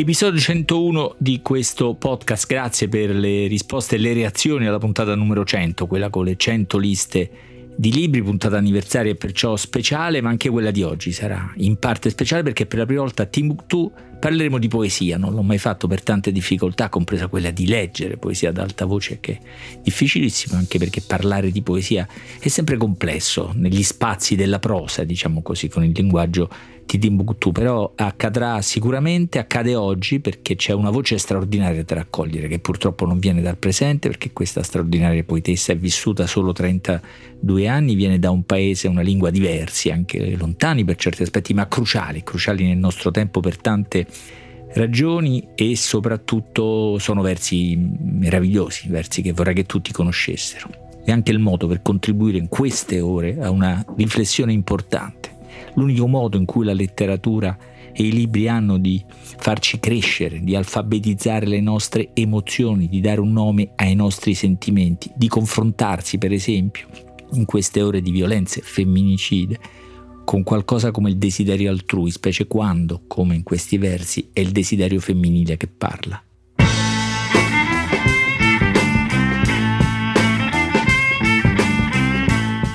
Episodio 101 di questo podcast, grazie per le risposte e le reazioni alla puntata numero 100, quella con le 100 liste di libri, puntata anniversaria e perciò speciale, ma anche quella di oggi sarà in parte speciale perché per la prima volta Timbuktu parleremo di poesia, non l'ho mai fatto per tante difficoltà, compresa quella di leggere poesia ad alta voce che è difficilissimo anche perché parlare di poesia è sempre complesso negli spazi della prosa, diciamo così, con il linguaggio di Timbuktu, però accadrà sicuramente, accade oggi perché c'è una voce straordinaria da raccogliere che purtroppo non viene dal presente perché questa straordinaria poetessa è vissuta solo 32 anni, viene da un paese, una lingua diversi, anche lontani per certi aspetti, ma cruciali, cruciali nel nostro tempo per tante ragioni e soprattutto sono versi meravigliosi, versi che vorrei che tutti conoscessero. È anche il modo per contribuire in queste ore a una riflessione importante l'unico modo in cui la letteratura e i libri hanno di farci crescere, di alfabetizzare le nostre emozioni, di dare un nome ai nostri sentimenti, di confrontarsi per esempio in queste ore di violenze femminicide con qualcosa come il desiderio altrui, specie quando, come in questi versi, è il desiderio femminile che parla.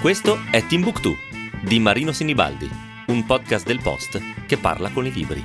Questo è Timbuktu di Marino Sinibaldi, un podcast del Post che parla con i libri.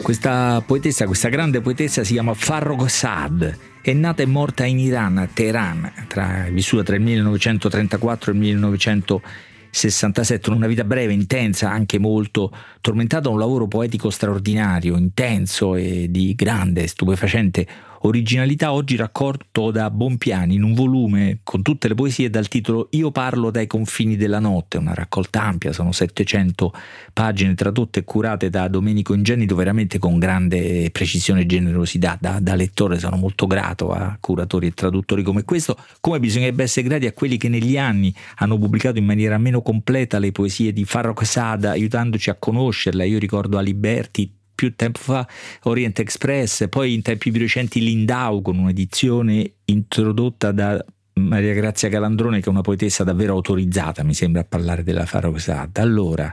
Questa poetessa, questa grande poetessa si chiama Farrokh Saad, è nata e morta in Iran, a Teheran, tra, vissuta tra il 1934 e il 1967, una vita breve, intensa, anche molto tormentata, un lavoro poetico straordinario, intenso e di grande, stupefacente originalità oggi raccolto da Bompiani in un volume con tutte le poesie dal titolo Io parlo dai confini della notte, una raccolta ampia, sono 700 pagine tradotte e curate da Domenico Ingenito veramente con grande precisione e generosità. Da, da lettore sono molto grato a curatori e traduttori come questo, come bisognerebbe essere grati a quelli che negli anni hanno pubblicato in maniera meno completa le poesie di Farrokh Sada, aiutandoci a conoscerla. Io ricordo Aliberti, più tempo fa Orient Express, poi in tempi più recenti Lindau con un'edizione introdotta da Maria Grazia Calandrone che è una poetessa davvero autorizzata mi sembra a parlare della Farrokhzad. Allora,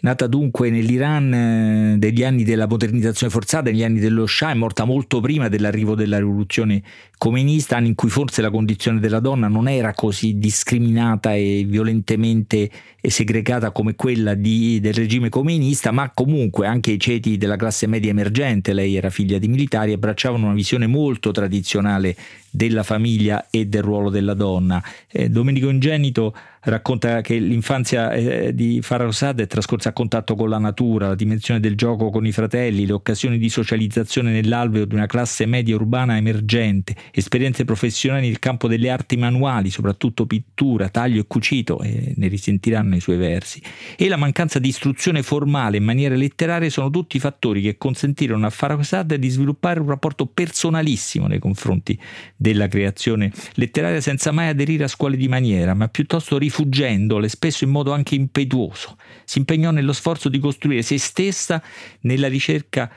nata dunque nell'Iran eh, degli anni della modernizzazione forzata, negli anni dello Shah, è morta molto prima dell'arrivo della rivoluzione comunista, anni in cui forse la condizione della donna non era così discriminata e violentemente segregata come quella di, del regime comunista, ma comunque anche i ceti della classe media emergente, lei era figlia di militari, abbracciavano una visione molto tradizionale della famiglia e del ruolo della donna. Eh, Domenico Ingenito racconta che l'infanzia eh, di Farrosad è trascorsa a contatto con la natura, la dimensione del gioco con i fratelli, le occasioni di socializzazione nell'alveo di una classe media urbana emergente, esperienze professionali nel campo delle arti manuali, soprattutto pittura, taglio e cucito, e ne risentiranno i suoi versi, e la mancanza di istruzione formale in maniera letteraria sono tutti fattori che consentirono a Farrosad di sviluppare un rapporto personalissimo nei confronti della creazione letteraria senza mai aderire a scuole di maniera, ma piuttosto rifuggendole, spesso in modo anche impetuoso. Si impegnò nello sforzo di costruire se stessa nella ricerca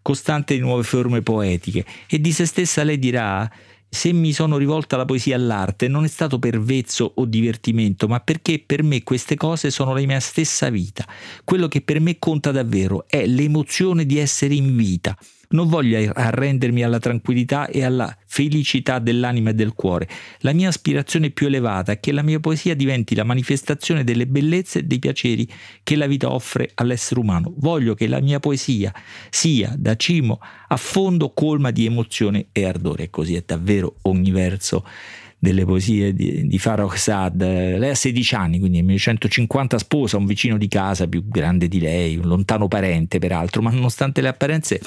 costante di nuove forme poetiche e di se stessa lei dirà se mi sono rivolta alla poesia e all'arte non è stato per vezzo o divertimento, ma perché per me queste cose sono la mia stessa vita. Quello che per me conta davvero è l'emozione di essere in vita. Non voglio arrendermi alla tranquillità e alla felicità dell'anima e del cuore. La mia aspirazione più elevata è che la mia poesia diventi la manifestazione delle bellezze e dei piaceri che la vita offre all'essere umano. Voglio che la mia poesia sia da cimo a fondo colma di emozione e ardore. E così è davvero ogni verso delle poesie di, di Farrokh Sad. Lei ha 16 anni, quindi nel 1950 sposa un vicino di casa più grande di lei, un lontano parente peraltro, ma nonostante le apparenze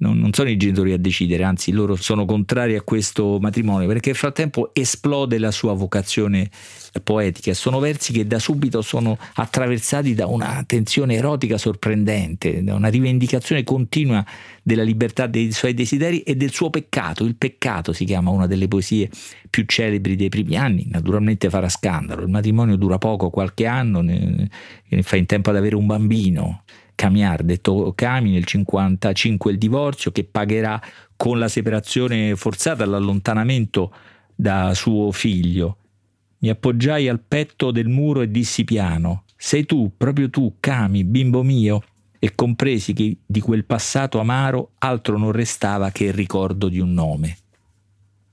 non, non, sono i genitori a decidere, anzi loro sono contrari a questo matrimonio perché nel frattempo esplode la sua vocazione poetica. Sono versi che da subito sono attraversati da una tensione erotica sorprendente, da una rivendicazione continua della libertà dei suoi desideri e del suo peccato. Il peccato si chiama una delle poesie più celebri dei primi anni, naturalmente farà scandalo. Il matrimonio dura poco, qualche anno, ne, ne fa in tempo ad avere un bambino. Camiar, detto Cami, nel 1955 il divorzio che pagherà con la separazione forzata, l'allontanamento da suo figlio. Mi appoggiai al petto del muro e dissi piano: Sei tu, proprio tu, Cami, bimbo mio? E compresi che di quel passato amaro altro non restava che il ricordo di un nome.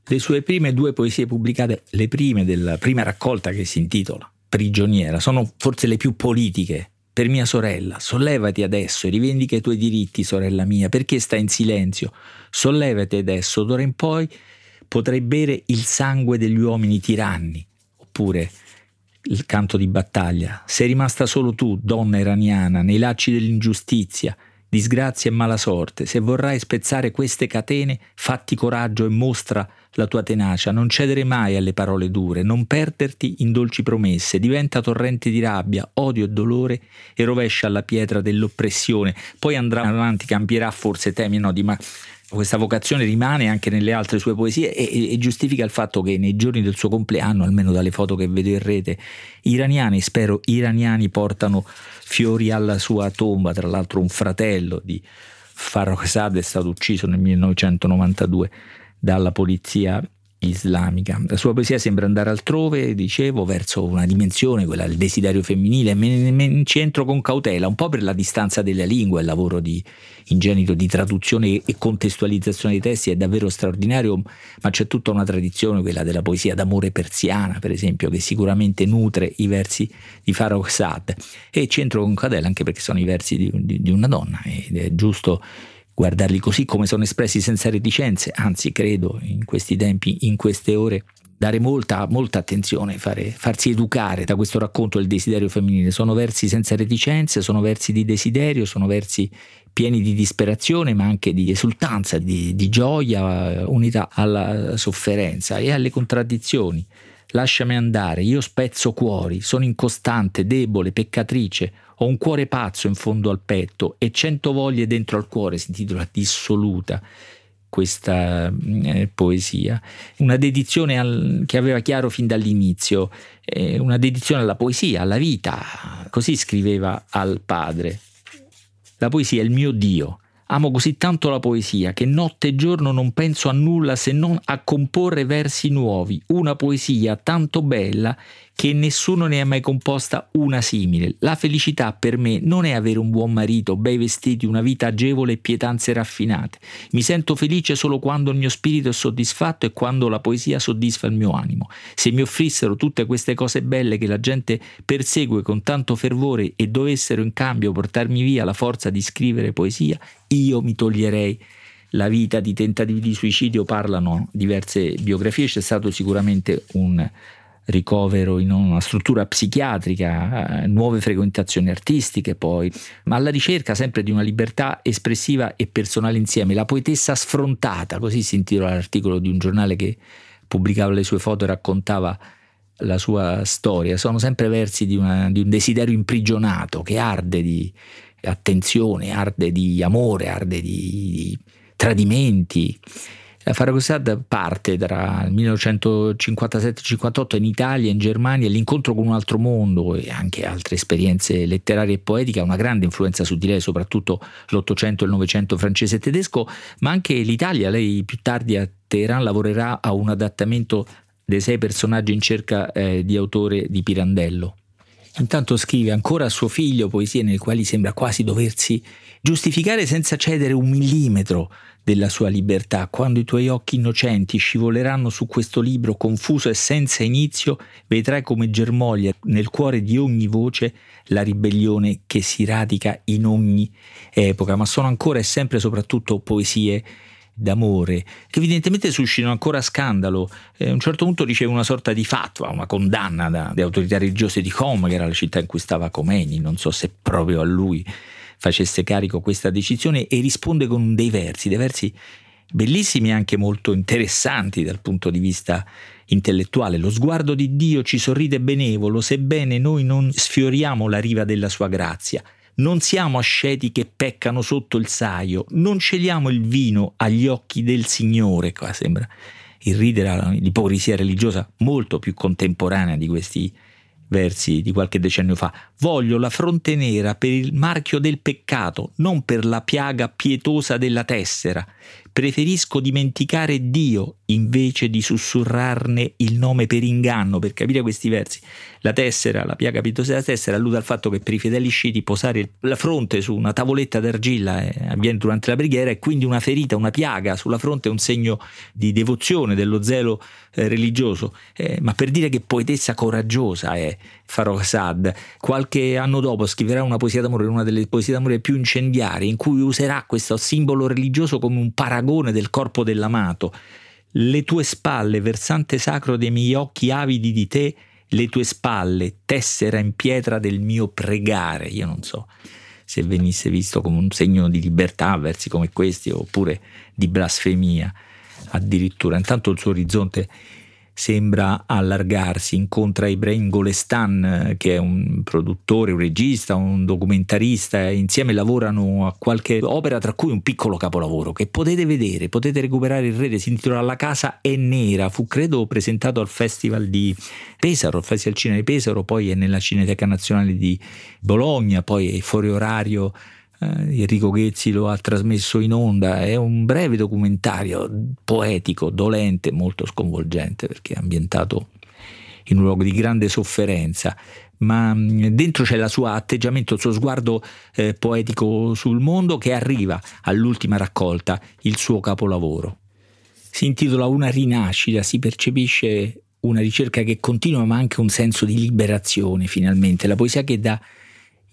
Le sue prime due poesie pubblicate, le prime della prima raccolta che si intitola Prigioniera, sono forse le più politiche. Per mia sorella, sollevati adesso e rivendica i tuoi diritti, sorella mia, perché stai in silenzio? Sollevati adesso, d'ora in poi potrai bere il sangue degli uomini tiranni. Oppure il canto di battaglia. Sei rimasta solo tu, donna iraniana, nei lacci dell'ingiustizia, disgrazia e mala sorte. Se vorrai spezzare queste catene, fatti coraggio e mostra la tua tenacia, non cedere mai alle parole dure, non perderti in dolci promesse, diventa torrente di rabbia, odio e dolore e rovescia la pietra dell'oppressione. Poi andrà avanti, cambierà forse temi, no, di ma questa vocazione rimane anche nelle altre sue poesie e, e, giustifica il fatto che nei giorni del suo compleanno, almeno dalle foto che vedo in rete, iraniani, spero iraniani, portano fiori alla sua tomba, tra l'altro un fratello di Farrokhzad è stato ucciso nel 1992 dalla polizia islamica. La sua poesia sembra andare altrove, dicevo, verso una dimensione, quella del desiderio femminile, me ne entro con cautela, un po' per la distanza della lingua, il lavoro di ingenito di traduzione e contestualizzazione dei testi è davvero straordinario, ma c'è tutta una tradizione, quella della poesia d'amore persiana, per esempio, che sicuramente nutre i versi di Farrokhzad e ci entro con cautela anche perché sono i versi di, di, di una donna ed è giusto guardarli così come sono espressi senza reticenze, anzi credo in questi tempi, in queste ore, dare molta, molta attenzione, fare, farsi educare da questo racconto del desiderio femminile. Sono versi senza reticenze, sono versi di desiderio, sono versi pieni di disperazione ma anche di esultanza, di, di gioia unita alla sofferenza e alle contraddizioni. Lasciami andare, io spezzo cuori, sono incostante, debole, peccatrice, ho un cuore pazzo in fondo al petto e cento voglie dentro al cuore, si intitola Dissoluta questa eh, poesia. Una dedizione al, che aveva chiaro fin dall'inizio, eh, una dedizione alla poesia, alla vita, così scriveva al padre. La poesia è il mio Dio, Amo così tanto la poesia che notte e giorno non penso a nulla se non a comporre versi nuovi, una poesia tanto bella che nessuno ne ha mai composta una simile. La felicità per me non è avere un buon marito, bei vestiti, una vita agevole e pietanze raffinate. Mi sento felice solo quando il mio spirito è soddisfatto e quando la poesia soddisfa il mio animo. Se mi offrissero tutte queste cose belle che la gente persegue con tanto fervore e dovessero in cambio portarmi via la forza di scrivere poesia, io mi toglierei la vita di tentativi di suicidio parlano diverse biografie, c'è stato sicuramente un ricovero in una struttura psichiatrica, eh, nuove frequentazioni artistiche poi, ma alla ricerca sempre di una libertà espressiva e personale insieme, la poetessa sfrontata, così si intitola l'articolo di un giornale che pubblicava le sue foto e raccontava la sua storia, sono sempre versi di, una, di un desiderio imprigionato che arde di attenzione, arde di amore, arde di, di tradimenti la Farrokhzad parte tra il 1957 58 in Italia, in Germania, l'incontro con un altro mondo e anche altre esperienze letterarie e poetiche ha una grande influenza su di lei, soprattutto l'Ottocento e il Novecento francese e tedesco, ma anche l'Italia. Lei più tardi a Teheran lavorerà a un adattamento dei sei personaggi in cerca eh, di autore di Pirandello. Intanto scrive ancora a suo figlio poesie nelle quali sembra quasi doversi giustificare senza cedere un millimetro della sua libertà. Quando i tuoi occhi innocenti scivoleranno su questo libro confuso e senza inizio, vedrai come germoglia nel cuore di ogni voce la ribellione che si radica in ogni epoca. Ma sono ancora e sempre soprattutto poesie d'amore, che evidentemente suscitano ancora scandalo. Eh, a un certo punto riceve una sorta di fatwa, una condanna dalle autorità religiose di Qom, che era la città in cui stava Khomeini, non so se proprio a lui facesse carico questa decisione e risponde con dei versi, dei versi bellissimi e anche molto interessanti dal punto di vista intellettuale. Lo sguardo di Dio ci sorride benevolo, sebbene noi non sfioriamo la riva della sua grazia. Non siamo asceti che peccano sotto il saio, non celiamo il vino agli occhi del Signore. Qua sembra il ridere l'ipocrisia religiosa molto più contemporanea di questi versi di qualche decennio fa. Voglio la fronte nera per il marchio del peccato, non per la piaga pietosa della tessera, preferisco dimenticare Dio invece di sussurrarne il nome per inganno. Per capire questi versi, la tessera, la piaga pietosa della tessera, allude al fatto che per i fedeli sciiti posare la fronte su una tavoletta d'argilla eh, avviene durante la preghiera e quindi una ferita, una piaga sulla fronte è un segno di devozione, dello zelo eh, religioso. Eh, ma per dire che poetessa coraggiosa è Farrokhzad, qualche anno dopo scriverà una poesia d'amore, una delle poesie d'amore più incendiarie, in cui userà questo simbolo religioso come un paragone del corpo dell'amato. Le tue spalle, versante sacro dei miei occhi avidi di te, le tue spalle, tessera in pietra del mio pregare. Io non so se venisse visto come un segno di libertà versi come questi oppure di blasfemia addirittura. Intanto il suo orizzonte sembra allargarsi, incontra Ibrahim Golestan che è un produttore, un regista, un documentarista, e insieme lavorano a qualche opera tra cui un piccolo capolavoro che potete vedere, potete recuperare in rete, si intitola La casa è nera, fu credo presentato al Festival di Pesaro, al Festival Cinema di Pesaro, poi è nella Cineteca Nazionale di Bologna, poi è fuori orario eh, Enrico Ghezzi lo ha trasmesso in onda, è un breve documentario poetico, dolente, molto sconvolgente perché è ambientato in un luogo di grande sofferenza, ma mm, dentro c'è il suo atteggiamento, il suo sguardo eh, poetico sul mondo che arriva all'ultima raccolta, il suo capolavoro. Si intitola Una rinascita, si percepisce una ricerca che continua ma anche un senso di liberazione finalmente, la poesia che dà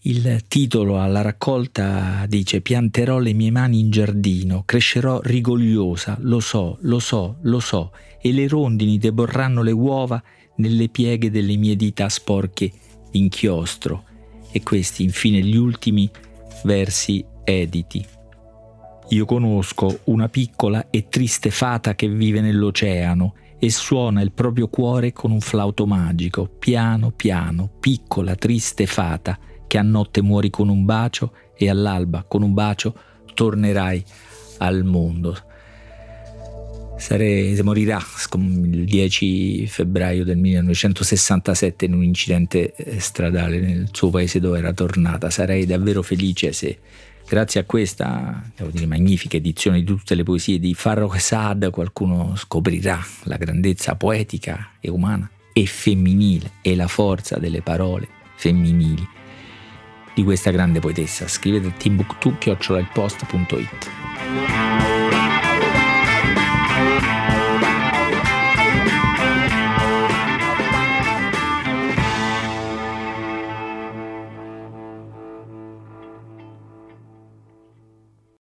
il titolo alla raccolta dice pianterò le mie mani in giardino, crescerò rigogliosa, lo so, lo so, lo so, e le rondini deborranno le uova nelle pieghe delle mie dita sporche d'inchiostro. E questi infine gli ultimi versi editi. Io conosco una piccola e triste fata che vive nell'oceano e suona il proprio cuore con un flauto magico, piano piano, piccola, triste fata, che a notte muori con un bacio e all'alba con un bacio tornerai al mondo. Sare, morirà il 10 febbraio del 1967 in un incidente eh, stradale nel suo paese dove era tornata. Sarei davvero felice se, grazie a questa dire, magnifica edizione di tutte le poesie di Farrokh Saad, qualcuno scoprirà la grandezza poetica e umana e femminile e la forza delle parole femminili di questa grande poetessa. Scrivete a timbuktu.it